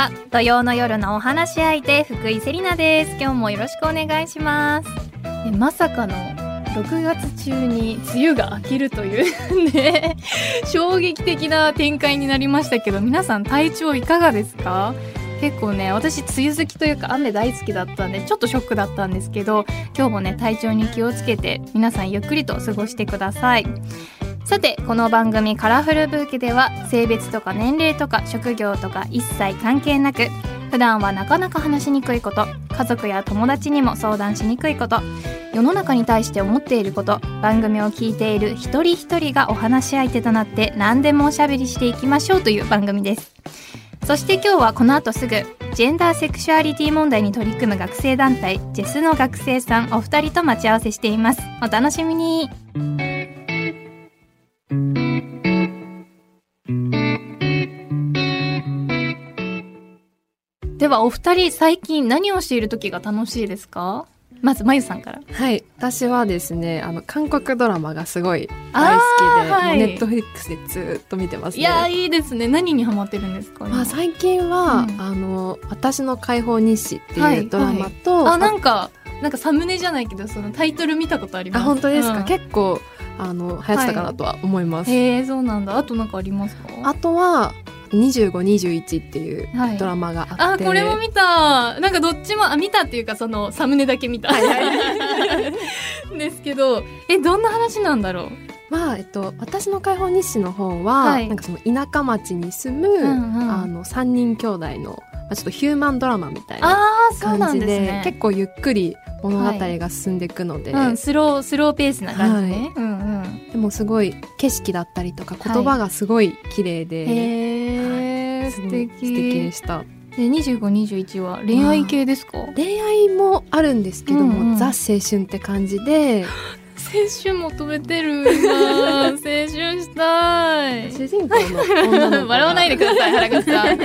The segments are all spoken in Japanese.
は土曜の夜のお話し相手福井セリナです。今日もよろしくお願いします。まさかの6月中に梅雨が明けるというね 衝撃的な展開になりましたけど皆さん体調いかがですか？結構ね私梅雨好きというか雨大好きだったんでちょっとショックだったんですけど今日もね体調に気をつけて皆さんゆっくりと過ごしてください。さてこの番組「カラフルブーケ」では性別とか年齢とか職業とか一切関係なく普段はなかなか話しにくいこと家族や友達にも相談しにくいこと世の中に対して思っていること番組を聞いている一人一人がお話し相手となって何でもおしゃべりしていきましょうという番組です。そして今日はこの後すぐジェンダーセクシュアリティ問題に取り組む学生団体ジェスの学生さんお二人と待ち合わせしています。お楽しみに。ではお二人最近何をしている時が楽しいですか？まずまゆさんから。はい私はですねあの韓国ドラマがすごい大好きで、はい。ネットフリックスでずっと見てますね。いやーいいですね。何にハマってるんですか？まあ、最近は、うん。あの「私の解放日誌」ってはいい。うドラマと、あなんかなんかサムネじゃないけどそのタイトル見たことあります。あ本当ですか、うん。結構あの流行ってたかなとは思います、へえそうなんだ。あとなんかありますか？あとは「2521」っていうはい。ドラマがあって、あこれも見た。なんかどっちもあ見たっていうかそのサムネだけ見た、ですけどえどんな話なんだろう？まあえっと、私の解放日誌の方は、はい。なんかその田舎町に住む、んうん。あの3人兄弟の、まあ、ちょっとヒューマンドラマみたいな感じでね結構ゆっくり物語が進んでいくので、うん、スロースローペースな感じね、はい。うんうん。でもすごい景色だったりとか言葉がすごい綺麗で、へえ、すご素敵。い素敵でした。で2521は恋愛系ですか？恋愛もあるんですけども、うんうん。ザ青春って感じで。青春求めてる今 青春したい。主人公の女の子が 笑わないでください原口さん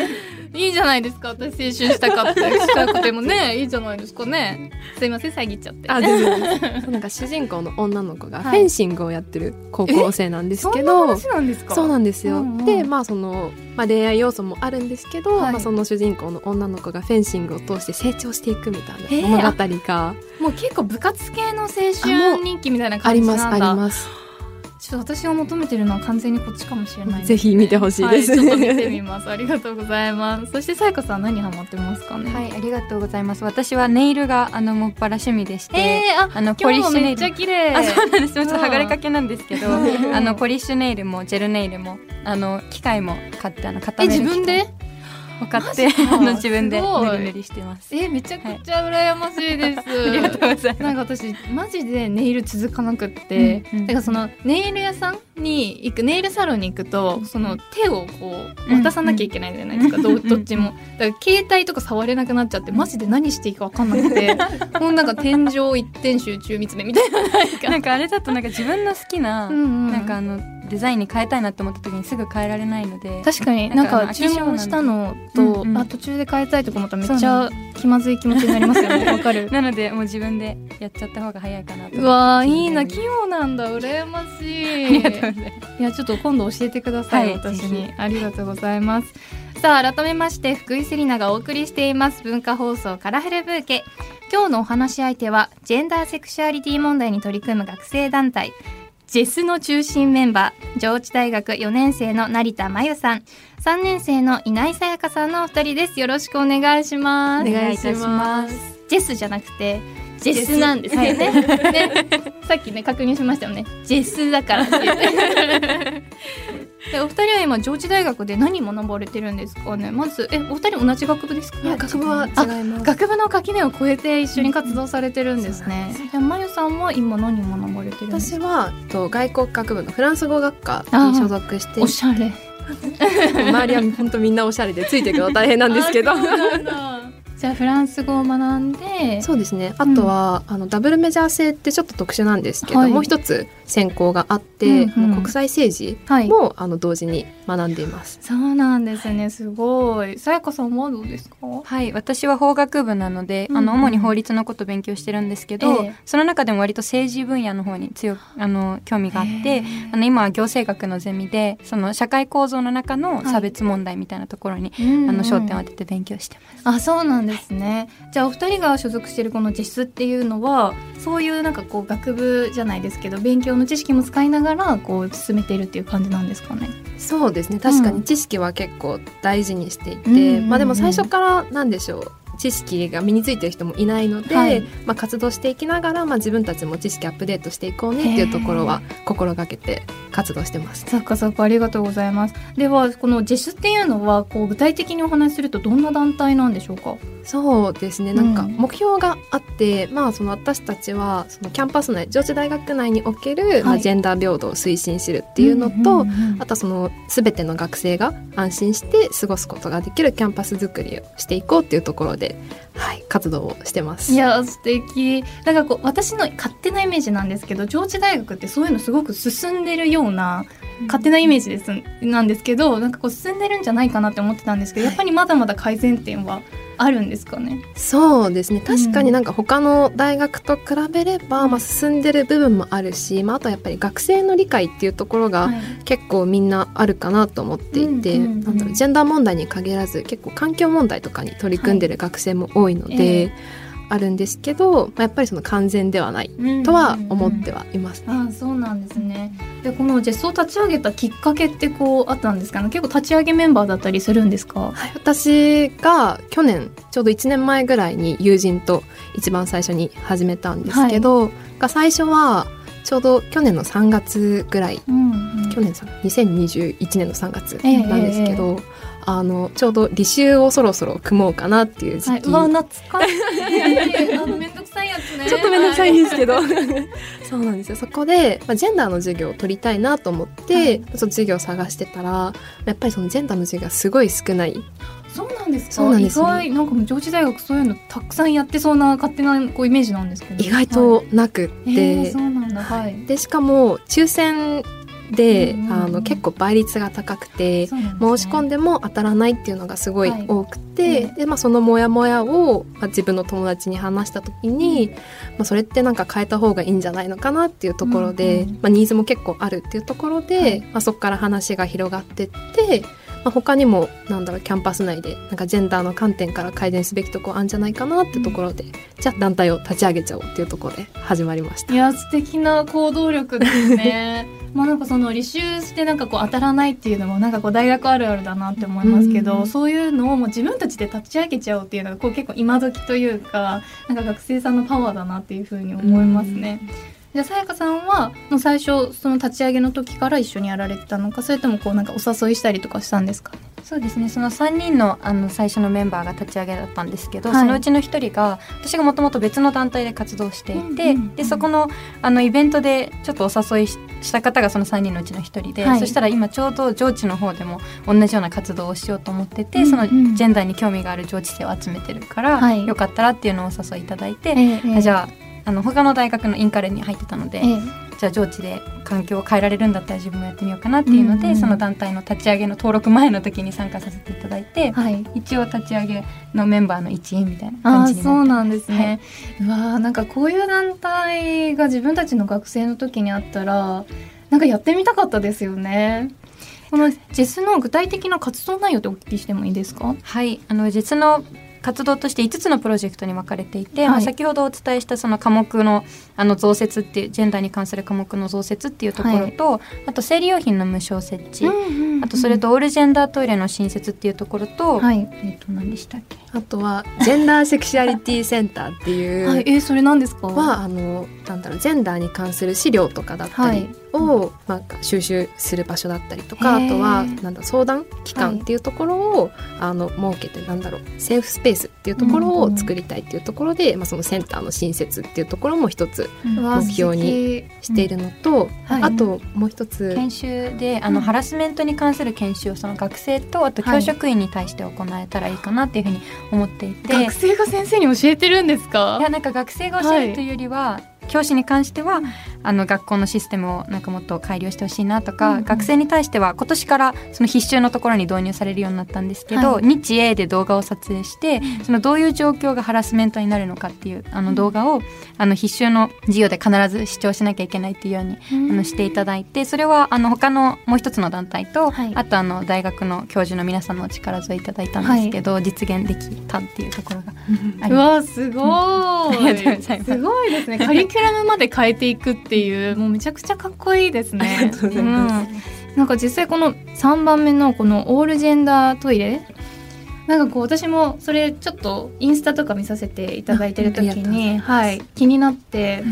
いいじゃないですか。私青春したかってしたくてもねいいじゃないですかね。すいません遮っちゃって。あ全然。そうなんか主人公の女の子がフはい。ェンシングをやってる高校生なんですけど、話なんですか？そうなんですよ、うんうん。でまあその、まあ、恋愛要素もあるんですけど、はい。まあ、その主人公の女の子がフェンシングを通して成長していくみたいな物語が。もう結構部活系の青あも春人気みたいなあります感じなんだ。ありますちょっと私が求めてるのは完全にこっちかもしれないで。すぜひ見てほしいです、はい、ちょっと見てみます。ありがとうございます。そしてさやかさん何ハマってますかね？はい、ありがとうございます。私はネイルがあのもっぱら趣味でして、えー、ああの今日もめっネイル。ちゃ綺麗。あ、そうなんです。ちょっとうん剥がれかけなんですけど、う んあのポリッシュネイルもジェルネイルもあの機械も買ってあの固えめる自分で？を買って あの自分で塗り塗りしてます。えめちゃくちゃ羨ましいです、ありがとうございます。なんか私マジでネイル続かなくって、うんうん。だからそのネイル屋さんに行くネイルサロンに行くとその手をこううん渡さなきゃいけないじゃないですか、どうんどっちも。だから携帯とか触れなくなっちゃってマジで何していいか分かんなくて。もうなんか天井一点集中見つめみたいな。なんか。なんかあれだとなんか自分の好きな、うんうん。なんかあのデザインに変えたいなと思った時にすぐ変えられないので、確かにななんんかか注文したのと、うんうん。あ途中で変えたいとか思ったらめっちゃ気まずい気持ちになりますよね。わかる。なのでもう自分でやっちゃった方が早いかなと。うわーいいな器用なんだ。羨ましい。いやちょっと今度教えてください、はい私ぜにありがとうございます。さあ改めまして福井セリナがお送りしています。文化放送カラフルブーケ。今日のお話し相手はジェンダーセクシュアリティ問題に取り組む学生団体ジェスの中心メンバー上智大学4年生の成田真由さん。3年生の稲井さやかさんのお二人です。よろしくお願いします。お願いします。ジェスじゃなくてジェスなんですよね。ね。さっきね確認しましたよね。ジェスだからって。でお二人は今上智大学で何学ばれてるんですかね？まずえお二人同じ学部ですか？いや学部は違います学部の垣根を越えて一緒に活動されてるんですね。じゃあまゆさんは今何学ばれてるんですか？私はと外国学部のフランス語学科に所属しておしゃれ。周りは本当みんなおしゃれでついていくの大変なんですけどじゃあフランス語を学んでそうですね。あとは、うん、あのダブルメジャー制ってちょっと特殊なんですけど、はい、もう一つ専攻があって、うんうん、国際政治も、はい、あの同時に学んでいます。そうなんですね。すごい。さやかさんはどうですか？はい。私は法学部なので、うんうん、あの主に法律のことを勉強してるんですけど、えー、その中でも割と政治分野の方に強くあ。の興味があってあの今は行政学のゼミでその社会構造の中の差別問題みたいなところに、はい、あの焦点を当てて勉強してます。あそうなんですね、じゃあお二人が所属しているこの実質っていうのはそういうなんかこう学部じゃないですけど勉強の知識も使いながらこう進めているっていう感じなんですかね。そうですね。確かに知識は結構大事にしていて、うん、まあでも最初からなんでしょう知識が身についてる人もいないので、はい、まあ、活動していきながら、まあ、自分たちも知識アップデートしていこうねっていうところは心がけて活動してます。そっかそっかありがとうございます。ではこの実質っていうのはこう具体的にお話しするとどんな団体なんでしょうか？そうですねなんか目標があって、うん、まあその私たちはそのキャンパス内上智大学内における、はい、まあ、ジェンダー平等を推進するっていうのと、うんうんうん、あとその全ての学生が安心して過ごすことができるキャンパス作りをしていこうっていうところではい、活動をしてます。いや素敵。なんかこう私の勝手なイメージなんですけど、上智大学ってそういうのすごく進んでるような勝手なイメージですなんですけど、なんかこう進んでるんじゃないかなって思ってたんですけど、やっぱりまだまだ改善点はあるんですかね。そうですね。確かになんか他の大学と比べれば、うん、まあ、進んでる部分もあるし、まあ、あとはやっぱり学生の理解っていうところが結構みんなあるかなと思っていて、なんだろうジェンダー問題に限らず結構環境問題とかに取り組んでる学生も多いので。はいえ。ーあるんですけど、まあ、やっぱりその完全ではないとは思ってはいます、ね、うん。うんうん、あそうなんですね。でこのジェスを立ち上げたきっかけってこうあったんですかね？結構立ち上げメンバーだったりするんですか、はい、私が去年ちょうど1年前ぐらいに友人と一番最初に始めたんですけど、はい、が最初はちょうど去年の3月ぐらい、うんうん、去年2021年の3月なんですけど、えーあのちょうど履修をそろそろ組もうかなっていう時期、はい、懐かしい。あのめんどくさいやつね。ちょっとめんどくさいんですけど、はい、そうなんですよ。そこで、まあ、ジェンダーの授業を取りたいなと思って、はい、ちょっと授業を探してたらやっぱりそのジェンダーの授業がすごい少ない。そうなんですか？そうなんです、ね、意外なんかもう上智大学そういうのたくさんやってそうな勝手なこうイメージなんですけど。意外となくって、はい。えー、そうなんだ。はい。でしかも抽選で、うん、あの結構倍率が高くて、ね、申し込んでも当たらないっていうのがすごい多くて、はい、でまあ、そのモヤモヤを、まあ、自分の友達に話した時に、まあ、それってなんか変えた方がいいんじゃないのかなっていうところで、うんうん、まあ、ニーズも結構あるっていうところで、はい、まあ、そこから話が広がってって。まあ、他にもなんだろうキャンパス内でなんかジェンダーの観点から改善すべきとこあるんじゃないかなってところで、うん、じゃあ団体を立ち上げちゃおうっていうところで始まりました。いや素敵な行動力ですね。まあなんかその履修してなんかこう当たらないっていうのもなんかこう大学あるあるだなって思いますけど、うん、そういうのをもう自分たちで立ち上げちゃおうっていうのがこう結構今時というかなんか学生さんのパワーだなっていうふうに思いますね。うんじゃあさやかさんはもう最初その立ち上げの時から一緒にやられてたのかそれともこうなんかお誘いしたりとかしたんですか？そうですね。その3人のあの最初のメンバーが立ち上げだったんですけど、はい、そのうちの1人が私がもともと別の団体で活動していて、うんうんうん、でそこのあのイベントでちょっとお誘いした方がその3人のうちの1人で、はい、そしたら今ちょうど上智の方でも同じような活動をしようと思ってて、うんうん、そのジェンダーに興味がある上智生を集めてるから、はい、よかったらっていうのをお誘いいただいて、えー、じゃああの他の大学のインカレに入ってたので、ええ、じゃあ上智で環境を変えられるんだったら自分もやってみようかなっていうので、うんうん、その団体の立ち上げの登録前の時に参加させていただいて、はい、一応立ち上げのメンバーの一員みたいな感じにそうなんですね、はい、うわなんかこういう団体が自分たちの学生の時にあったらなんかやってみたかったですよね。このジェスの具体的な活動内容ってお聞きしてもいいですか？はい。あのジェスの活動として5つのプロジェクトに分かれていて、はい、まあ、先ほどお伝えしたその科目のあの増設っていうジェンダーに関する科目の増設っていうところと、はい、あと生理用品の無償設置、うんうんうん、あとそれとオールジェンダートイレの新設っていうところと、はい、えっ、と何でしたっけ？あとはジェンダーセクシュアリティセンターっていう、はい、えー、それ何ですか？はあのなんだろうジェンダーに関する資料とかだったりを、まあ、収集する場所だったりとかあとはなんだ相談機関っていうところを、はい、あの設けてなんだろうセーフスペースっていうところを作りたいっていうところで、うんうん、まあ、そのセンターの新設っていうところも一つ目標にしているのと、うん。あともう一つ。研修であの、ハラスメントに関する研修をその学生とあと教職員に対して行えたらいいかなっていうふうに思っていて、学生が先生に教えてるんですか？いやなんか学生が教えるというよりは、教師に関しては、あの学校のシステムをなんかもっと改良してほしいなとか、うんうん、学生に対しては今年からその必修のところに導入されるようになったんですけど、はい、日英で動画を撮影して、そのどういう状況がハラスメントになるのかっていうあの動画をあの必修の授業で必ず視聴しなきゃいけないっていうように、うん、あのしていただいてそれはあの他のもう一つの団体と、はい、あとあの大学の教授の皆さんのお力添えいただいたんですけど、はい、実現できたっていうところがあります。うわすごい、す。ごいですね。カリキュラムまで変えていくっていうもうめちゃくちゃかっこいいですね。うん、なんか実際この3番目のこのオールジェンダートイレなんかこう私もそれちょっとインスタとか見させていただいてる時に、はい、気になって、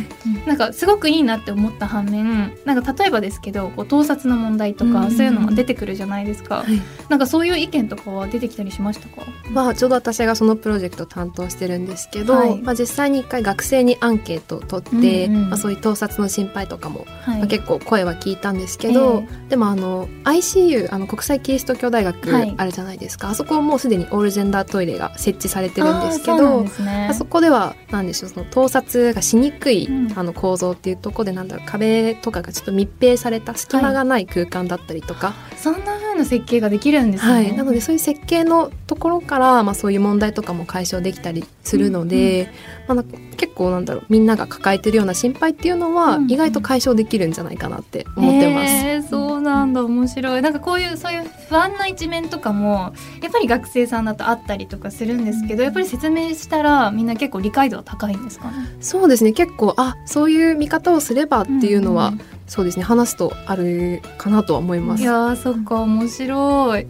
なんかすごくいいなって思った反面なんか例えばですけどこう盗撮の問題とか、そういうのも出てくるじゃないですか、なんかそういう意見とかは出てきたりしましたか、まあ、ちょうど私がそのプロジェクト担当してるんですけど、はい、まあ、実際に一回学生にアンケートを取って、うんうん、まあ、そういう盗撮の心配とかも、はい、まあ、結構声は聞いたんですけど、えー、でもあの ICU あの国際キリスト教大学あるじゃないですか、あそこもうすでにオールジェンダートイレが設置されてるんですけどあ、ね、そこではなんでしょうその盗撮がしにくい、うん、あの構造っていうところでなんだろう壁とかがちょっと密閉された隙間がない空間だったりとか、はい、そんな風な設計ができるんですね、はい、なのでそういう設計のところから、まあ、そういう問題とかも解消できたりするので、うんうん、まあ、結構なんだろうみんなが抱えてるような心配っていうのは、意外と解消できるんじゃないかなって思ってます。えー、そうなんだ。面白い。なんかこういうそういう不安な一面とかもやっぱり学生さんだとあったりとかするんですけど、やっぱり説明したらみんな結構理解度は高いんですか？ねそうですね。結構あそういう見方をすればっていうのは、うんうん、そうですね。話すとあるかなとは思います。いやそっか。面白い。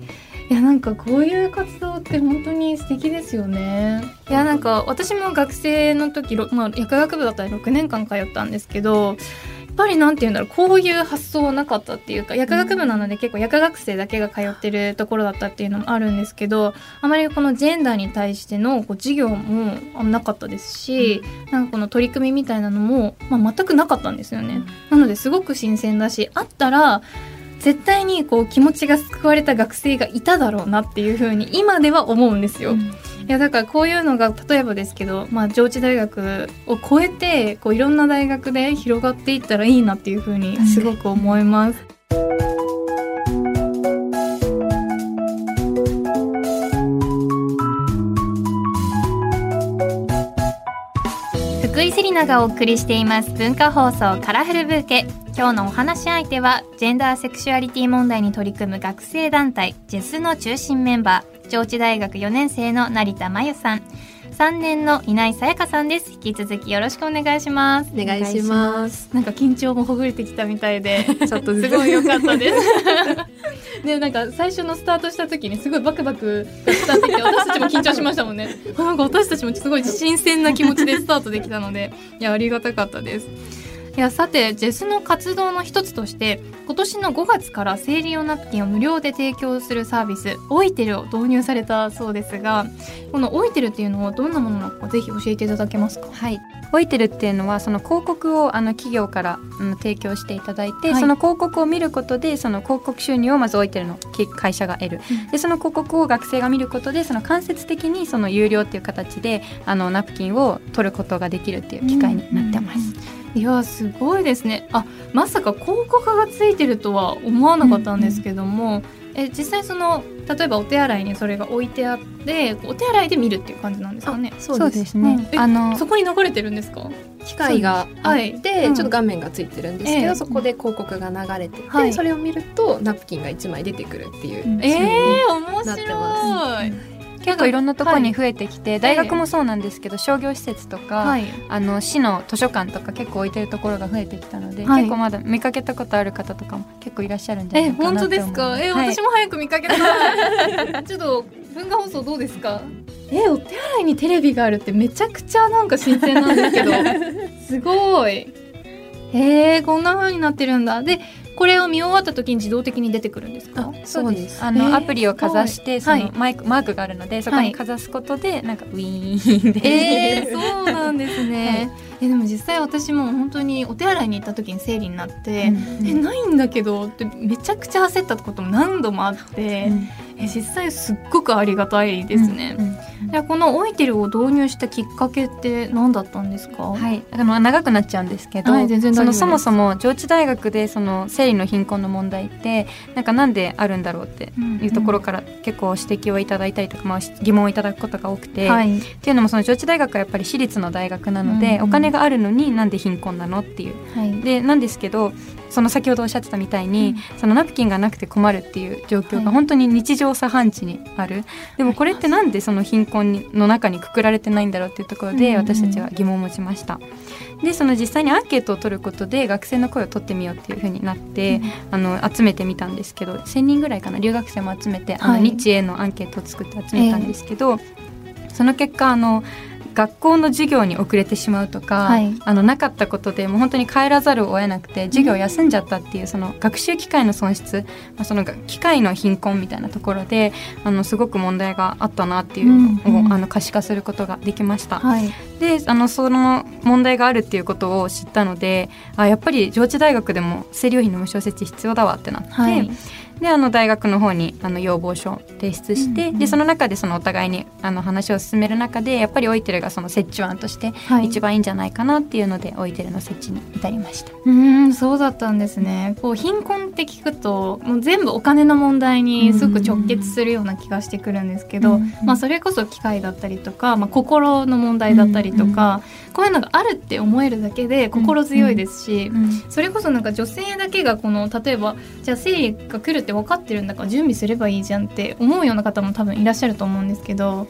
いやなんかこういう活動って本当に素敵ですよね。いやなんか私も学生の時、まあ、薬学部だったら6年間通ったんですけどっぱりなんて言うんだろうこういう発想はなかったっていうか薬学部なので結構薬学生だけが通ってるところだったっていうのもあるんですけどあまりこのジェンダーに対してのこう授業もなかったですし、うん、なんかこの取り組みみたいなのも、まあ、全くなかったんですよね。なのですごく新鮮だしあったら絶対にこう気持ちが救われた学生がいただろうなっていうふうに今では思うんですよ。うんいやだからこういうのが例えばですけど、まあ、上智大学を超えてこういろんな大学で広がっていったらいいなっていうふうにすごく思います。福井セリナがお送りしています文化放送カラフルブーケ今日のお話し相手はジェンダーセクシュアリティ問題に取り組む学生団体ジェスの中心メンバー上智大学4年生の成田真由さん。3年の稲井さやかさんです。引き続きよろしくお願いします。お願いします。なんか緊張もほぐれてきたみたいで ちょっとすごい良かったです。ねなんか最初のスタートした時にすごいバクバクした時私たちも緊張しましたもんね。なんか私たちもすごい新鮮な気持ちでスタートできたのでいやありがたかったですいやさてジェスの活動の一つとして今年の5月から生理用ナプキンを無料で提供するサービスオイテルを導入されたそうですがこのオイテルっていうのはどんなものなのかぜひ教えていただけますか？はい。オイテルっていうのはその広告をあの企業から、うん、提供していただいて、はい、その広告を見ることでその広告収入をまずオイテルの会社が得る、うん、でその広告を学生が見ることでその間接的にその有料っていう形であのナプキンを取ることができるっていう機会になってます。うんいやすごいですね。あまさか広告がついてるとは思わなかったんですけども、うんうん、え実際その例えばお手洗いにそれが置いてあってお手洗いで見るっていう感じなんですかね？そうですね、うん、あのそこに流れてるんですか？機械があって、はい、ちょっと画面がついてるんですけど、えー、そこで広告が流れてて、はい、それを見るとナプキンが1枚出てくるっていう、えー、面白い結構いろんなところに増えてきて、はい、大学もそうなんですけど、商業施設とか、はい、あの市の図書館とか結構置いてるところが増えてきたので、はい、結構まだ見かけたことある方とかも結構いらっしゃるんじゃないかなと思本当ですか？え、私も早く見かけたい。ちょっと文化放送どうですか？えお手洗いにテレビがあるってめちゃくちゃなんか新鮮なんですけど。すごい。へえこんな風になってるんだ。でこれを見終わった時に自動的に出てくるんですか？そうです。あの、アプリをかざしてそのマイク、マークがあるのでそこにかざすことで、なんかウィーンで、えー、そうなんですね、えでも実際私も本当にお手洗いに行った時に生理になって「うん、えないんだけど」ってめちゃくちゃ焦ったことも何度もあって、うん、え実際すっごくありがたいですね。うんうん、このオイテルを導入したきっかけって何だったんですか？はい、あの長くなっちゃうんですけど、はい、全然そのそもそも上智大学でその生理の貧困の問題ってなんかなんであるんだろうっていうところから結構指摘をいただいたりとか、まあ疑問をいただくことが多くて、はい、っていうのもその上智大学はやっぱり私立の大学なので、うんうん、お金があるのになんで貧困なのっていう、はい、でなんですけどその先ほどおっしゃってたみたいに、うん、そのナプキンがなくて困るっていう状況が本当に日常茶飯事にある、はい、でもこれってなんでその貧困の中にくくられてないんだろうっていうところで私たちは疑問を持ちました。でその実際にアンケートを取ることで学生の声を取ってみようっていうふうになって、うん、あの集めてみたんですけど1,000人ぐらいかな留学生も集めて、はい、あの日英のアンケートを作って集めたんですけど、えー、その結果あの学校の授業に遅れてしまうとか、はい、あのなかったことでもう本当に帰らざるを得なくて授業を休んじゃったっていうその学習機会の損失、まあ、その機会の貧困みたいなところであのすごく問題があったなっていうのを、うんうん、あの可視化することができました。はい、であのその問題があるっていうことを知ったのであやっぱり上智大学でも生理用品の無償設置必要だわってなって。はい。であの大学の方にあの要望書を提出して、うんうん、でその中でそのお互いにあの話を進める中でやっぱりオイテルがその折衷案として一番いいんじゃないかなっていうので、はい、オイテルの設置に至りました。うんそうだったんですね。こう貧困って聞くともう全部お金の問題にすごく直結するような気がしてくるんですけど、うんうん、まあ、それこそ機械だったりとか、まあ、心の問題だったりとか、うん。うん、こういうのがあるって思えるだけで心強いですし、うん。うん、それこそなんか女性だけがこの例えばじゃあ生理が来るって分かってるんだから準備すればいいじゃんって思うような方も多分いらっしゃると思うんですけど、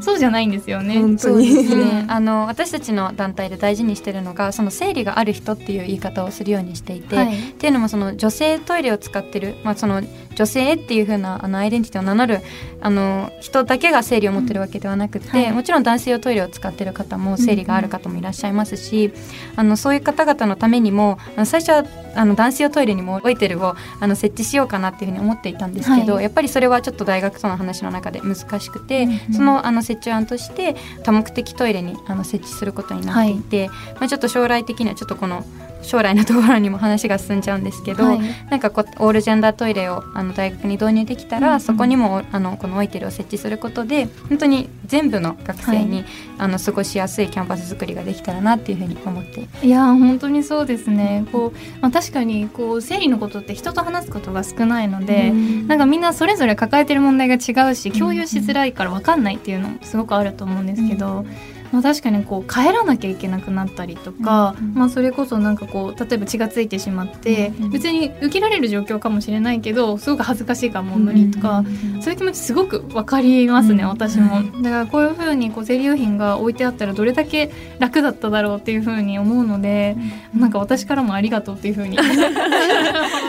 そうじゃないんですよね。本当に。ね。あの私たちの団体で大事にしてるのがその生理がある人っていう言い方をするようにしていて、はい、っていうのもその女性トイレを使ってる、まあ、その女性っていう風なあなアイデンティティを名乗るあの人だけが生理を持ってるわけではなくて、うんはい、もちろん男性用トイレを使ってる方も生理がある方もいらっしゃいますし、うん、あのそういう方々のためにもあの最初はあの男性用トイレにもオイテルをあの設置しようかなっていうふうに思っていたんですけど、はい、やっぱりそれはちょっと大学との話の中で難しくて、うん、そのあの設置案として多目的トイレにあの設置することになっていて、まあ、ちょっと将来的にはちょっとこの将来のところにも話が進んじゃうんですけど、はい、なんかこうオールジェンダートイレをあの大学に導入できたら、うんうん、そこにもあのこのオイテルを設置することで本当に全部の学生に、はい、あの過ごしやすいキャンパス作りができたらなっていうふうに思っていや本当にそうですね。こう、まあ、確かにこう生理のことって人と話すことが少ないので、うん、なんかみんなそれぞれ抱えてる問題が違うし共有しづらいから分かんないっていうのもすごくあると思うんですけど。うんまあ、確かにこう帰らなきゃいけなくなったりとか、うんうん、まあ、それこそなんかこう例えば血がついてしまって、うんうん、別に受けられる状況かもしれないけどすごく恥ずかしいからもう無理とか、うんうん、そういう気持ちすごく分かりますね、うん、私も。だからこういうふうにこう生理用品が置いてあったらどれだけ楽だっただろうっていうふうに思うので、うん、なんか私からもありがとうっていうふうに。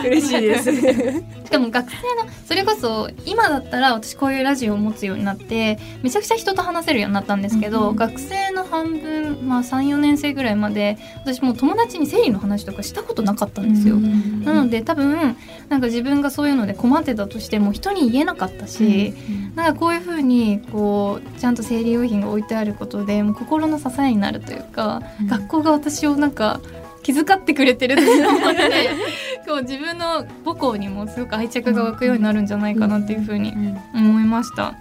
嬉しいです。しかも学生のそれこそ今だったら私こういうラジオを持つようになってめちゃくちゃ人と話せるようになったんですけど、うん、学生の半分、まあ、34年生ぐらいまで私もう友達に生理の話とかしたことなかったんですよ。うん、なので多分なんか自分がそういうので困ってたとしても人に言えなかったし、うん、なんかこういうふうにこうちゃんと生理用品が置いてあることでもう心の支えになるというか、学校が私をなんか気遣ってくれてるって思って こう自分の母校にもすごく愛着が湧くようになるんじゃないかなっていうふうに思いました。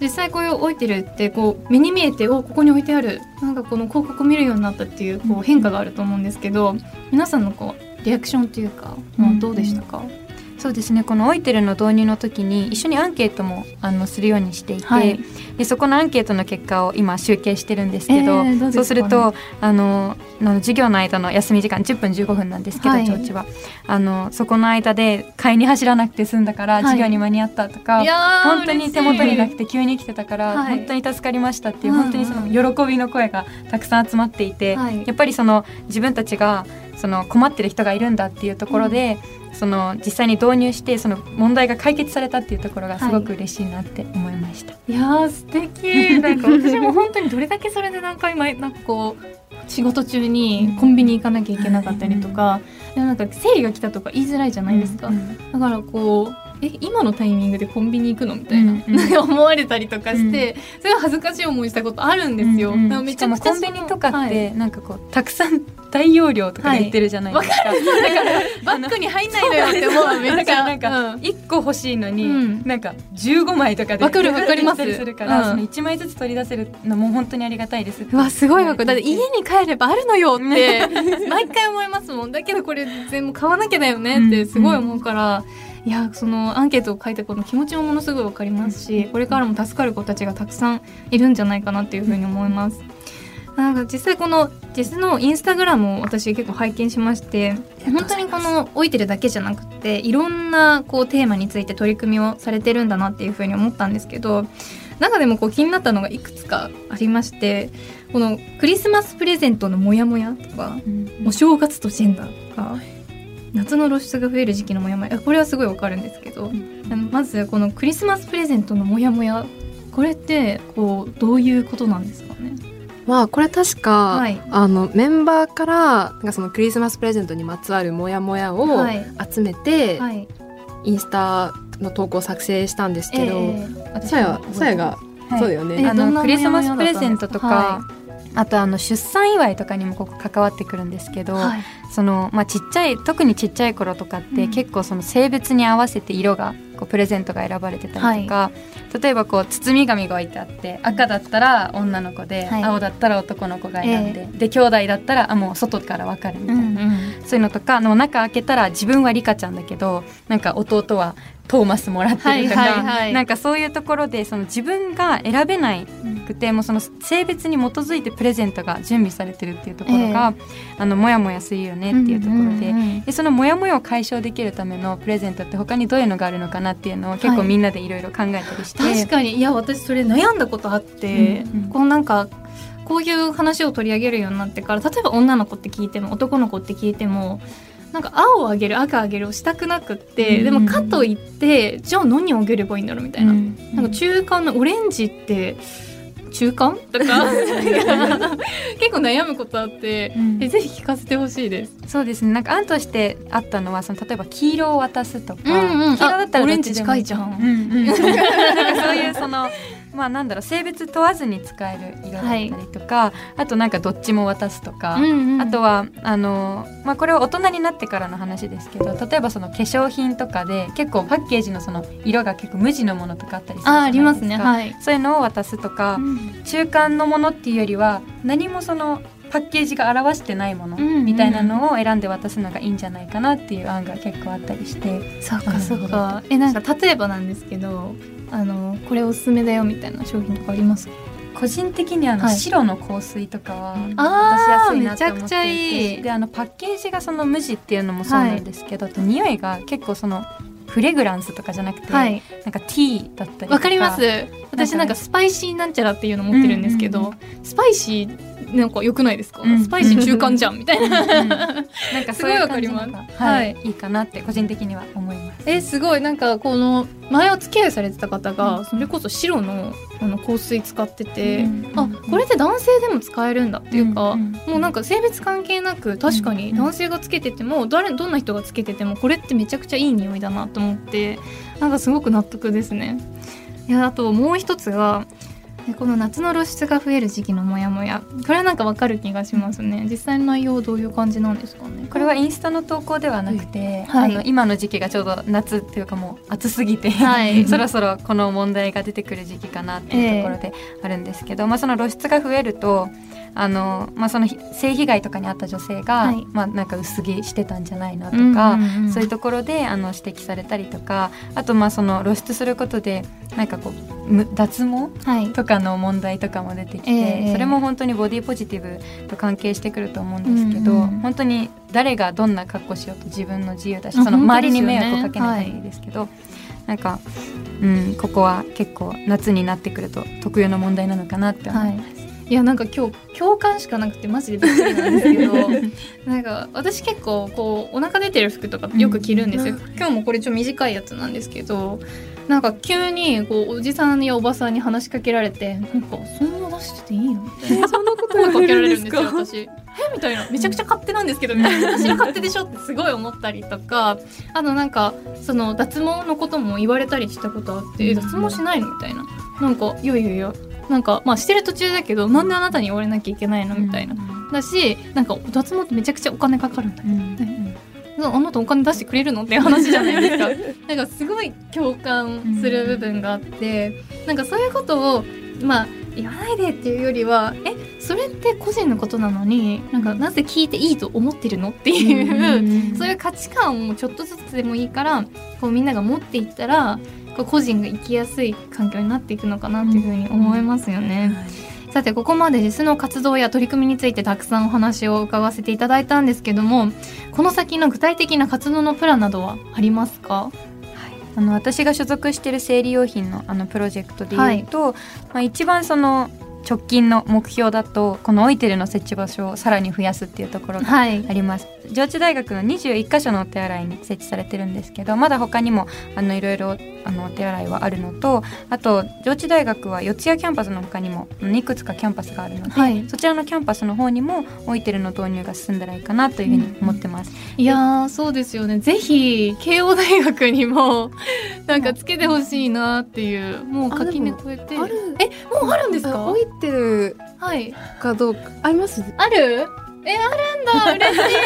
実際こういう置いてるってこう目に見えておここに置いてある。なんかこの広告見るようになったっていうこう変化があると思うんですけど皆さんのこうリアクションというか、もうどうでしたか、うんそうですね。このオイテルの導入の時に一緒にアンケートもあのするようにしていて、はい、でそこのアンケートの結果を今集計してるんですけど、えーどうね、そうするとあのの授業の間の休み時間10分15分なんですけど、はい、調は。あのそこの間で買いに走らなくて済んだから、授業に間に合ったとか本当に手元になくて急に来てたから、本当に助かりましたっていう、本当にその喜びの声がたくさん集まっていて、やっぱりその自分たちがその困ってる人がいるんだっていうところで、うん、その実際に導入してその問題が解決されたっていうところがすごく嬉しいなって思いました。はい、いや素敵。なんか私も本当にどれだけそれで何回前なんかこう仕事中にコンビニ行かなきゃいけなかったりとか、でもなんか生理が来たとか言いづらいじゃないですか、だからこうえ今のタイミングでコンビニ行くのみたいな、うん 思われたりとかして、うん、それは恥ずかしい思いしたことあるんですよ。うんうん、めちゃくちゃコンビニとかって、なんかこうたくさん大容量とか言ってるじゃないですか。はい、だからバッグに入んないのよって思う。めっちゃなんか一個欲しいのに、うん、なんか十五枚とかでわかるわかります。するから、その一枚ずつ取り出せるのも本当にありがたいです。うわすごいわかる。だって家に帰ればあるのよって 毎回思いますもん。だけどこれ全部買わなきゃだよねってすごい思うから。いやそのアンケートを書いた子の気持ちもものすごい分かりますしこれからも助かる子たちがたくさんいるんじゃないかなっていうふうに思います。なんか実際この実のインスタグラムを私結構拝見しまして本当にこの老いてるだけじゃなくていろんなこうテーマについて取り組みをされてるんだなっていうふうに思ったんですけど中でもこう気になったのがいくつかありましてこのクリスマスプレゼントのモヤモヤとか、うん、お正月とジェンダーとか。夏の露出が増える時期のモヤモヤ。これはすごいわかるんですけど、うん、まずこのクリスマスプレゼントのモヤモヤ。これってこうどういうことなんですかね？まあこれ確か、はい、あのメンバーからなんかそのクリスマスプレゼントにまつわるモヤモヤを集めて、はい。はい、インスタの投稿を作成したんですけど、さやさやが、そうだよね。あのクリスマスプレゼントとか、あとあの出産祝いとかにもここ関わってくるんですけど、はい、そのまあ、ちっちゃい特にちっちゃい頃とかって結構その性別に合わせて色がこうプレゼントが選ばれてたりとか、はい、例えばこう包み紙が置いてあって赤だったら女の子で、はい、青だったら男の子が選んで、えー、で兄弟だったらあもう外から分かるみたいな、うんうん、そういうのとかの中開けたら自分はリカちゃんだけどなんか弟はトーマスもらってるとか、はいはいはい、なんかそういうところでその自分が選べないくて、うん、もうその性別に基づいてプレゼントが準備されてるっていうところが、えー、あのモヤモヤするよねっていうところでうんうんうん、でそのモヤモヤを解消できるためのプレゼントって他にどういうのがあるのかなっていうのを結構みんなでいろいろ考えたりして、はい、確かに。いや私それ悩んだことあって、うんうん、こうなんかこういう話を取り上げるようになってから例えば女の子って聞いても男の子って聞いてもなんか青をあげる赤あげるをしたくなくって、うん、でもかといってじゃあ何をあげればいいんだろうみたいな、うん、なんか中間のオレンジって中間？とか。結構悩むことあって、うん、ぜひ聞かせてほしいです。そうですね。なんか案としてあったのはその例えば黄色を渡すとか、うんうん、黄色だったらオレンジ近いじゃん、うんうん、そういうそのまあなんだろう性別問わずに使える色だったりとか、はい、あとなんかどっちも渡すとか、うんうん、あとはあの、まあ、これは大人になってからの話ですけど例えばその化粧品とかで結構パッケージのその色が結構無地のものとかあったりするじゃないですか。ありますね、はい、そういうのを渡すとか、うん、中間のものっていうよりは何もそのパッケージが表してないものみたいなのを選んで渡すのがいいんじゃないかなっていう案が結構あったりして。そうかそうかえなんか例えばなんですけどあのこれおすすめだよみたいな商品とかあります個人的にあの、白の香水とかは渡しやすいなと思っていてであのパッケージがその無地っていうのもそうなんですけど、はい、と匂いが結構そのフレグランスとかじゃなくて、はい、なんかティーだったりわかります。私なんかスパイシーなんちゃらっていうの持ってるんですけど、うんうんうん、スパイシーなんか良くないですか、うん、スパイシー中間じゃんみたいな、うん、なんかすごいわかります。はい、いいかなって個人的には思います。えすごい。なんかこの前お付き合いされてた方が、それこそ白のあの香水使ってて、あこれって男性でも使えるんだっていうか、もうなんか性別関係なく確かに男性がつけてても誰どんな人がつけててもこれってめちゃくちゃいい匂いだなと思ってなんかすごく納得ですね。いやあともう一つがでこの夏の露出が増える時期のモヤモヤ。これはなんかわかる気がしますね。実際の内容どういう感じなんですかね。これはインスタの投稿ではなくて、はい、あの今の時期がちょうど夏っていうかもう暑すぎて、はい、そろそろこの問題が出てくる時期かなっていうところであるんですけど、えー、まあ、その露出が増えるとあの、まあ、その性被害とかにあった女性が、はい、まあ、なんか薄着してたんじゃないなとか、うんうんうん、そういうところであの指摘されたりとかあとまあその露出することでなんかこう脱毛とかの問題とかも出てきて、はい、それも本当にボディポジティブと関係してくると思うんですけど、うんうん、本当に誰がどんな格好しようと自分の自由だしその周りに迷惑をかけないですけど。なんか、うん、ここは結構夏になってくると特有の問題なのかなって思います。はいいやなんか今日共感しかなくてマジでびっくりなんですけど なんか私結構こうお腹出てる服とかよく着るんですよ、うん、今日もこれちょっと短いやつなんですけどなんか急にこうおじさんやおばさんに話しかけられてなんかそんな出してていいのみたいな。そんなこと声かけられるんですよ私。えみたいな。めちゃくちゃ勝手なんですけどみたいな私の勝手でしょってすごい思ったりとかあとなんかその脱毛のことも言われたりしたことあって「脱毛しないの?」みたいな。なんかいやいやいやなんかまあしてる途中だけどなんであなたに言われなきゃいけないの？みたいな、だしなんか脱毛ってめちゃくちゃお金かかるん。だよ、ねあなたお金出してくれるの？って話じゃないですか。なんかすごい共感する部分があって、うん、なんかそういうことをまあ言わないでっていうよりはえそれって個人のことなのになんかなぜ聞いていいと思ってるの？っていう、うん、そういう価値観をちょっとずつでもいいからこうみんなが持っていったら個人が生きやすい環境になっていくのかなっていうふうに思いますよね。うん、さてここまで実の活動や取り組みについてたくさんお話を伺わせていただいたんですけどもこの先の具体的な活動のプランなどはありますか？あの私が所属している生理用品のあのプロジェクトでいうと、はい、まあ、一番その直近の目標だとこのオイテルの設置場所をさらに増やすっていうところがあります、はい、上智大学の21箇所のお手洗いに設置されてるんですけどまだ他にもあのいろいろあのお手洗いはあるのとあと上智大学は四谷キャンパスの他にもいくつかキャンパスがあるので、はい、そちらのキャンパスの方にもオイテルの導入が進んだらいいかなというふうに思ってます、うん、いやそうですよね。ぜひ慶応大学にも なんかつけてほしいなっていうもう垣根越えて。えもうあるんですか？オイテルかどうか、あります？ある？えあるんだ。嬉しい。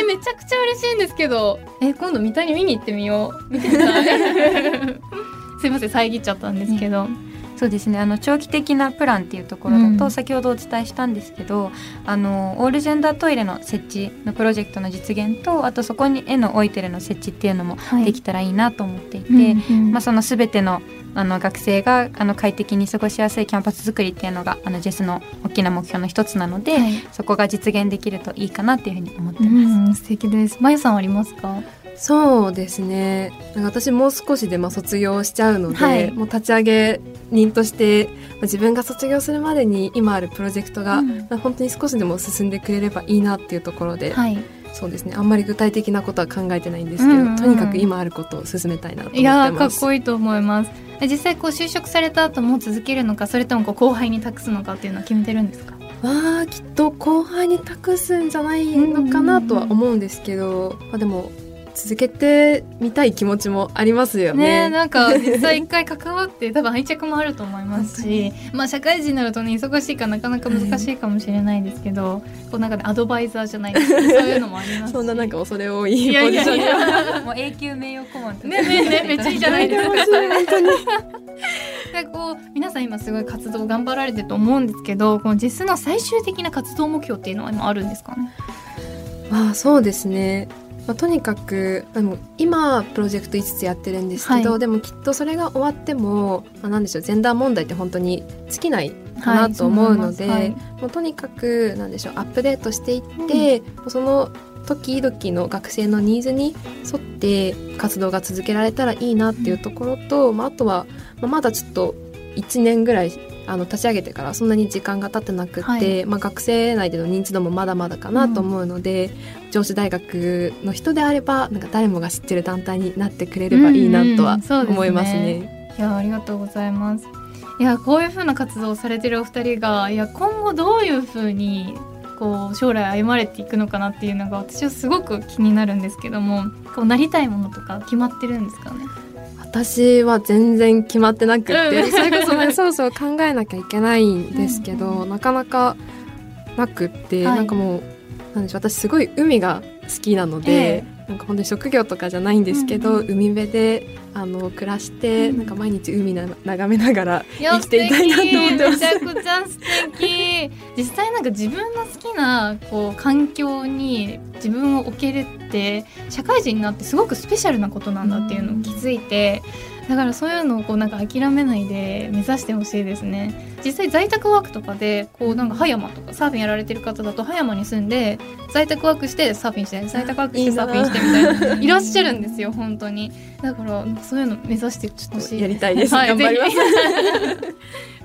えめちゃくちゃ嬉しいんですけど。え今度三谷見に行ってみよう。見てみたい すいません遮っちゃったんですけど、ね、そうですね。あの長期的なプランっていうところだと、うん、先ほどお伝えしたんですけどあのオールジェンダートイレの設置のプロジェクトの実現とあとそこに絵のオイテレの設置っていうのもできたらいいなと思っていて、はいうんうん、まあ、その全てのあの学生があの快適に過ごしやすいキャンパス作りっていうのがあのジェスの大きな目標の一つなので、はい、そこが実現できるといいかなっていうふうに思ってます。素敵です。まゆさんありますか？そうですね。私もう少しでまあ卒業しちゃうので、はい、もう立ち上げ人として自分が卒業するまでに今あるプロジェクトが、うん、本当に少しでも進んでくれればいいなっていうところで、はい、そうですね。あんまり具体的なことは考えてないんですけど、うんうん、とにかく今あることを進めたいなと思ってます。いやかっこいいと思います実際こう就職された後も続けるのかそれともこう後輩に託すのかっていうのは決めてるんですか？わあきっと後輩に託すんじゃないのかなとは思うんですけど、まあ、でも続けてみたい気持ちもありますよね。ねなんか実際一回関わって多分愛着もあると思いますしまあ社会人になるとね忙しいからなかなか難しいかもしれないですけど、はい、こうなんか、ね、アドバイザーじゃないですか そういうのもありますそんななんか恐れ多いポジションいやいや。もう永久名誉顧問ねねねめっちゃいいじゃないですか。本当に。でこう皆さん今すごい活動頑張られてると思うんですけどこの実の最終的な活動目標っていうのは今あるんですかね？まあそうですねまあ、とにかくあの今プロジェクト5つやってるんですけど、はい、でもきっとそれが終わっても、まあ、なんでしょうジェンダー問題って本当に尽きないかなと思うので、はい、もうとにかくなんでしょうアップデートしていって、うん、その時々の学生のニーズに沿って活動が続けられたらいいなっていうところと、うん、まあ、あとは、まあ、まだちょっと1年ぐらいあの立ち上げてからそんなに時間が経ってなくて、はい、まあ、学生内での認知度もまだまだかなと思うので、うん、上智大学の人であればなんか誰もが知ってる団体になってくれればいいなとは思いますね。うんうんすね。いやありがとうございます。いやこういうふうな活動をされてるお二人がいや今後どういうふうにこう将来歩まれていくのかなっていうのが私はすごく気になるんですけどもこうなりたいものとか決まってるんですかね？私は全然決まってなくて、うん、それこそ、ね、そうそう考えなきゃいけないんですけど、うん、なかなかなくって、はい、なんかもうなんでしょう私すごい海が好きなので、えー、なんか本当に職業とかじゃないんですけど、うん、海辺であの暮らして、うん、なんか毎日海な眺めながら生きていたいなと思ってます。めちゃくちゃ素敵。実際なんか自分の好きなこう環境に自分を置けるって社会人になってすごくスペシャルなことなんだっていうのを気づいて、だからそういうのをこうなんか諦めないで目指してほしいですね実際在宅ワークとかでこうなんか葉山とかサーフィンやられてる方だと葉山に住んで在宅ワークしてサーフィンして在宅ワークしてサーフィンしてみたいないらっしゃるんですよ本当に。だからそういうの目指してほしい。やりたいです、はい、頑張ります。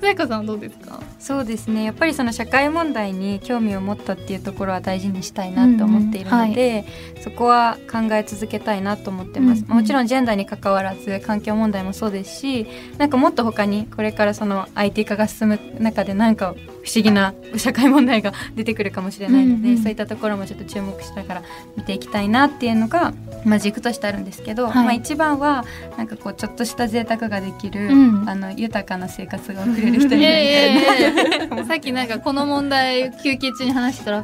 さやかさんどうですか？そうですね。やっぱりその社会問題に興味を持ったっていうところは大事にしたいなと思っているので、うんはい、そこは考え続けたいなと思ってます、うん、もちろんジェンダーに関わらず環境問題もそうですしなんかもっと他にこれからその IT 化が進むむ中でなんか不思議な社会問題が出てくるかもしれないので、うんうん、そういったところもちょっと注目しながら見ていきたいなっていうのが、まあ、軸としてあるんですけど、はい、まあ、一番はなんかこうちょっとした贅沢ができる、うん、あの豊かな生活が送れる人になりたいな。さっきなんかこの問題休憩中に話したら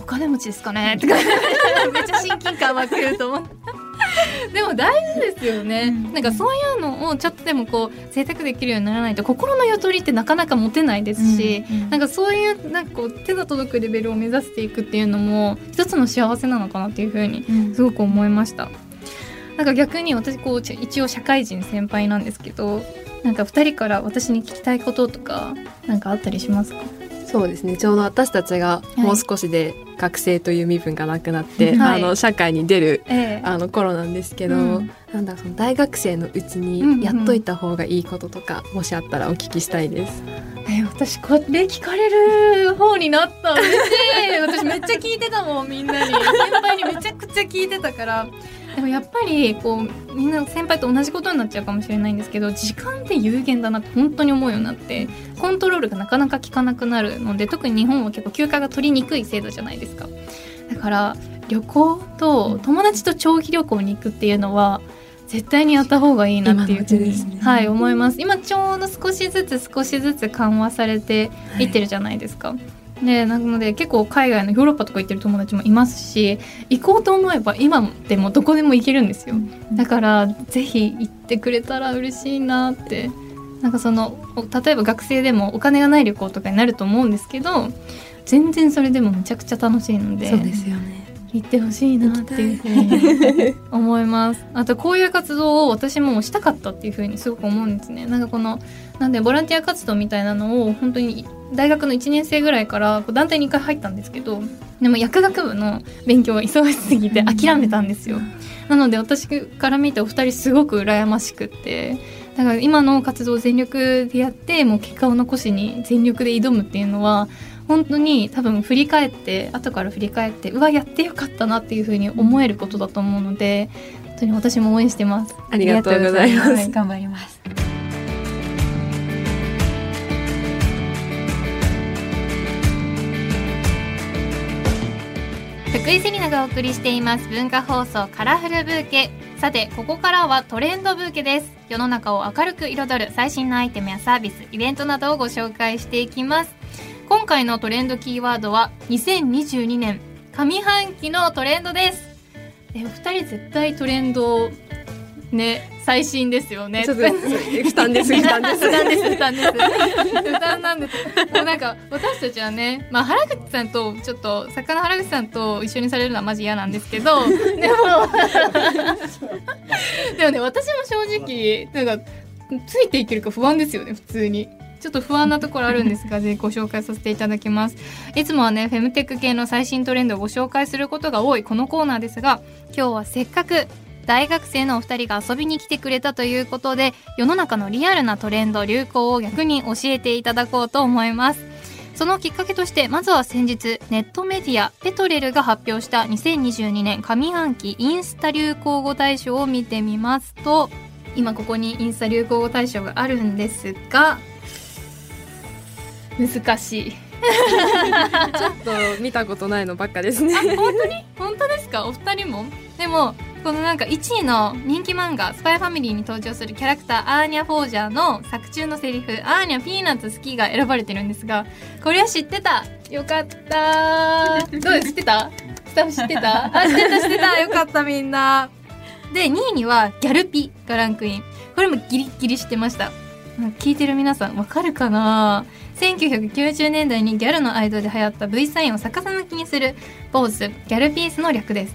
お金持ちですかねとか。めっちゃ親近感湧くと思って。でも大事ですよね、うん、なんかそういうのをちょっとでもこう贅沢できるようにならないと心のゆとりってなかなか持てないですし、うんうん、なんかそういうなんかこう手の届くレベルを目指していくっていうのも一つの幸せなのかなっていうふうにすごく思いました。なんか逆に私こう一応社会人先輩なんですけどなんか2人から私に聞きたいこととかなんかあったりしますか？そうですね。ちょうど私たちがもう少しで学生という身分がなくなって、はい、あの社会に出る、ええ、あの頃なんですけど、うん、なんだその大学生のうちにやっといた方がいいこととか、うんうん、もしあったらお聞きしたいです。え私これ聞かれる方になった嬉しい私めっちゃ聞いてたもんみんなに。先輩にめちゃくちゃ聞いてたからでもやっぱりこうみんな先輩と同じことになっちゃうかもしれないんですけど時間って有限だなって本当に思うようになってコントロールがなかなか効かなくなるので特に日本は結構休暇が取りにくい制度じゃないですか。だから旅行と友達と長期旅行に行くっていうのは絶対にやった方がいいなっていうふうに、ね、はい思います。今ちょうど少しずつ少しずつ緩和されていってるじゃないですか、はいでなので結構海外のヨーロッパとか行ってる友達もいますし行こうと思えば今でもどこでも行けるんですよ。だからぜひ行ってくれたら嬉しいなって。なんかその例えば学生でもお金がない旅行とかになると思うんですけど全然それでもめちゃくちゃ楽しいのでそうですよね。行ってほしいなっていうふうに思います。あとこういう活動を私もしたかったっていうふうにすごく思うんですね。なんかこのなんでボランティア活動みたいなのを本当に大学の1年生ぐらいから団体に1回入ったんですけどでも薬学部の勉強が忙しすぎて諦めたんですよ。なので私から見てお二人すごく羨ましくってだから今の活動を全力でやってもう結果を残しに全力で挑むっていうのは本当に多分振り返って後から振り返ってうわやってよかったなっていうふうに思えることだと思うので本当に私も応援してます。ありがとうございます、頑張ります福井セリナがお送りしています。文化放送カラフルブーケ。さてここからはトレンドブーケです。世の中を明るく彩る最新のアイテムやサービスイベントなどをご紹介していきます。今回のトレンドキーワードは2022年上半期のトレンドです。えお二人絶対トレンドね最新ですよね。ちょっと負担です。負担です。負担です。負担です。負担なんです。もうなんか私たちはね、まあ原口さんとちょっと作家の原口さんと一緒にされるのはマジ嫌なんですけど、でもでもね私も正直なんかついていけるか不安ですよね普通に。ちょっと不安なところあるんですが、ぜひご紹介させていただきます。いつもはね、フェムテック系の最新トレンドをご紹介することが多いこのコーナーですが、今日はせっかく大学生のお二人が遊びに来てくれたということで、世の中のリアルなトレンド、流行を逆に教えていただこうと思います。そのきっかけとして、まずは先日、ネットメディア、ペトレルが発表した2022年上半期インスタ流行語大賞を見てみますと、今ここにインスタ流行語大賞があるんですが、難しい。ちょっと見たことないのばっかですね。本当に？本当ですか？お二人も？でもこのなんか1位の人気漫画「スパイファミリー」に登場するキャラクターアーニャ・フォージャーの作中のセリフ「アーニャピーナッツ好き」が選ばれてるんですがこれは知ってた？よかった。どう知ってた？スタッフ知ってた？あ知ってた知ってた。よかったみんな。で2位にはギャルピがランクイン。これもギリギリ知ってました。聞いてる皆さんわかるかな？1990年代にギャルの間で流行った V サインを逆さ向きにするポーズギャルピースの略です。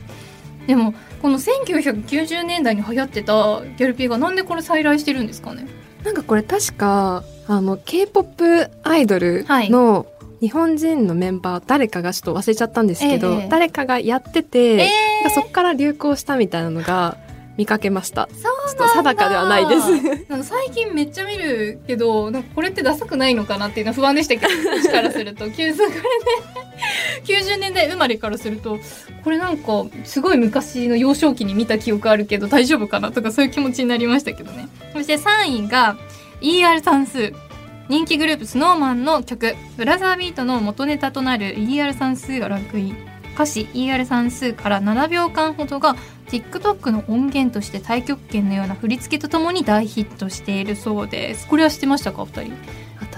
でもこの1990年代に流行ってたギャルピーがなんでこれ再来してるんですかね？なんかこれ確かあの K-POP アイドルの日本人のメンバー誰かがちょっと忘れちゃったんですけど、ええ、誰かがやってて、えー、そこから流行したみたいなのが見かけました。ちょっと定かではないです。最近めっちゃ見るけどなんかこれってダサくないのかなっていうのは不安でしたけど私からすると。急速これね 90年代生まれからするとこれなんかすごい昔の幼少期に見た記憶あるけど大丈夫かなとかそういう気持ちになりましたけどね。そして3位が ER 算数人気グループ SnowMan の曲「ブラザービート」の元ネタとなる ER 算数がランクイン。歌詞 ER 算数から7秒間ほどが TikTok の音源として太極拳のような振り付けとともに大ヒットしているそうです。これは知ってましたか？お二人。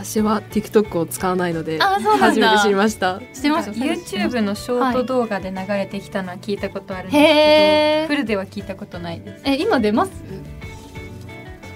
私は TikTok を使わないのであそうなん初めだて知りました。知ってました YouTube のショート動画で流れてきたのは聞いたことあるんですけどフルでは聞いたことないです。え今出ます？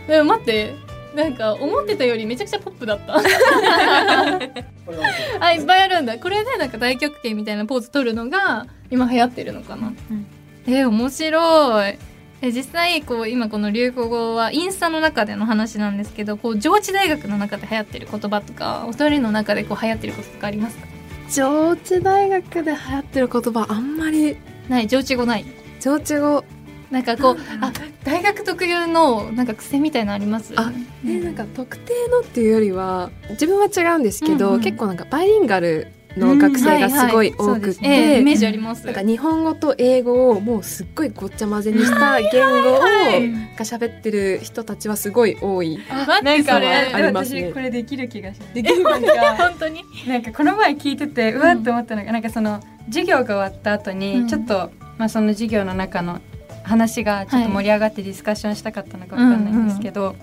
でも待って。なんか思ってたよりめちゃくちゃポップだった。あいっぱいあるんだ。これでなんか大極拳みたいなポーズ取るのが今流行ってるのかな、うん。え面白いえ実際こう今この流行語はインスタの中での話なんですけどこう上智大学の中で流行ってる言葉とかお二人の中でこう流行ってることとかありますか？上智大学で流行ってる言葉あんまりない上智語ない？上智語。なんかこうあ大学特有のなんか癖みたいなのあります？あねなんか特定のっていうよりは自分は違うんですけど、うんうん。結構なんかバイリンガルの学生がすごい多くて、うんはいええイメージあります。なんか日本語と英語をもうすっごいごっちゃ混ぜにした言語をはいが喋ってる人たちはすごい多い。待ってそれありますね。私これできる気がします。できるなんか？本当に。なんかこの前聞いててうわって思ったのが、なんかその授業が終わった後に、うん。ちょっと、まあ、その授業の中の話がちょっと盛り上がってディスカッションしたかったのかわかんないんですけど、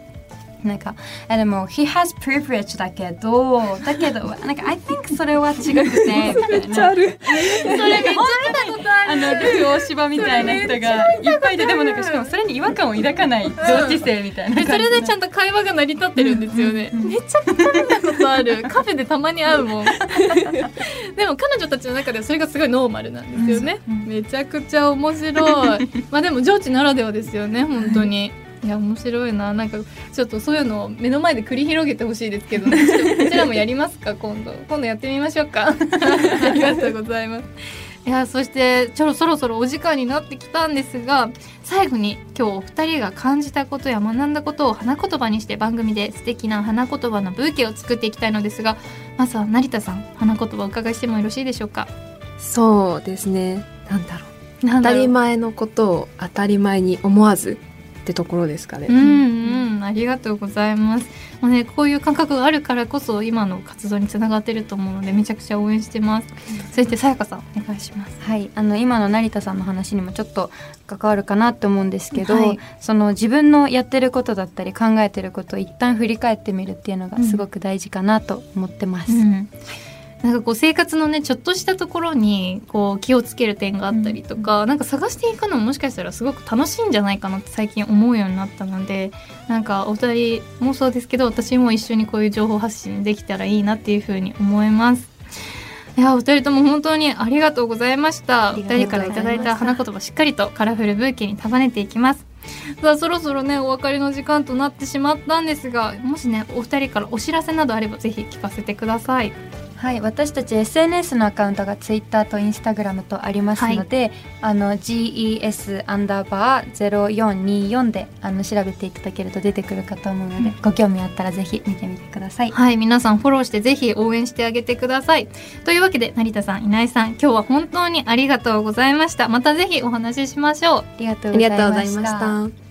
なんかあでも「he has privilege」だけどだけどなんか「I think それは違くて」みたいな。ある。それめっちゃ見たことああのルフ大芝みたいな人がいっぱいいてでもなんかしかもそれに違和感を抱かない上智生みたいなえそれでちゃんと会話が成り立ってるんですよね、うん。うんめちゃくちゃ見たことある。カフェでたまに会うもん。でも彼女たちの中ではそれがすごいノーマルなんですよね、うん。めちゃくちゃ面白い。まあでも上智ならではですよね本当に、いや面白いな。なんかちょっとそういうのを目の前で繰り広げてほしいですけど、ね、こちらもやりますか？今度。今度やってみましょうか。ありがとうございます。いやそしてちょろそろそろお時間になってきたんですが最後に今日お二人が感じたことや学んだことを花言葉にして番組で素敵な花言葉のブーケを作っていきたいのですがまずは成田さん花言葉お伺いしてもよろしいでしょうか？そうですね。なんだろう。当たり前のことを当たり前に思わずってところですかね。うんうん。ありがとうございます。もうねこういう感覚があるからこそ今の活動につながってると思うのでめちゃくちゃ応援してます。そしてさやかさんお願いします。はい、あの今の成田さんの話にもちょっと関わるかなって思うんですけど、はい。その自分のやってることだったり考えてることを一旦振り返ってみるっていうのがすごく大事かなと思ってます。うんなんかこう生活のねちょっとしたところにこう気をつける点があったりとか、なんか探していくのももしかしたらすごく楽しいんじゃないかなって最近思うようになったのでなんかお二人もそうですけど私も一緒にこういう情報発信できたらいいなっていうふうに思います。いやお二人とも本当にありがとうございました。お二人からいただいた花言葉しっかりとカラフルブーケに束ねていきます。さあそろそろねお別れの時間となってしまったんですがもしねお二人からお知らせなどあればぜひ聞かせてくださいはい、私たち SNS のアカウントが Twitter と Instagram とありますので、あの GES アンダーバー0424であの調べていただけると出てくるかと思うので、うんご興味あったらぜひ見てみてください。はい、皆さんフォローしてぜひ応援してあげてください。というわけで、成田さん、稲井さん、今日は本当にありがとうございました。またぜひお話ししましょう。あ。りがとうございました。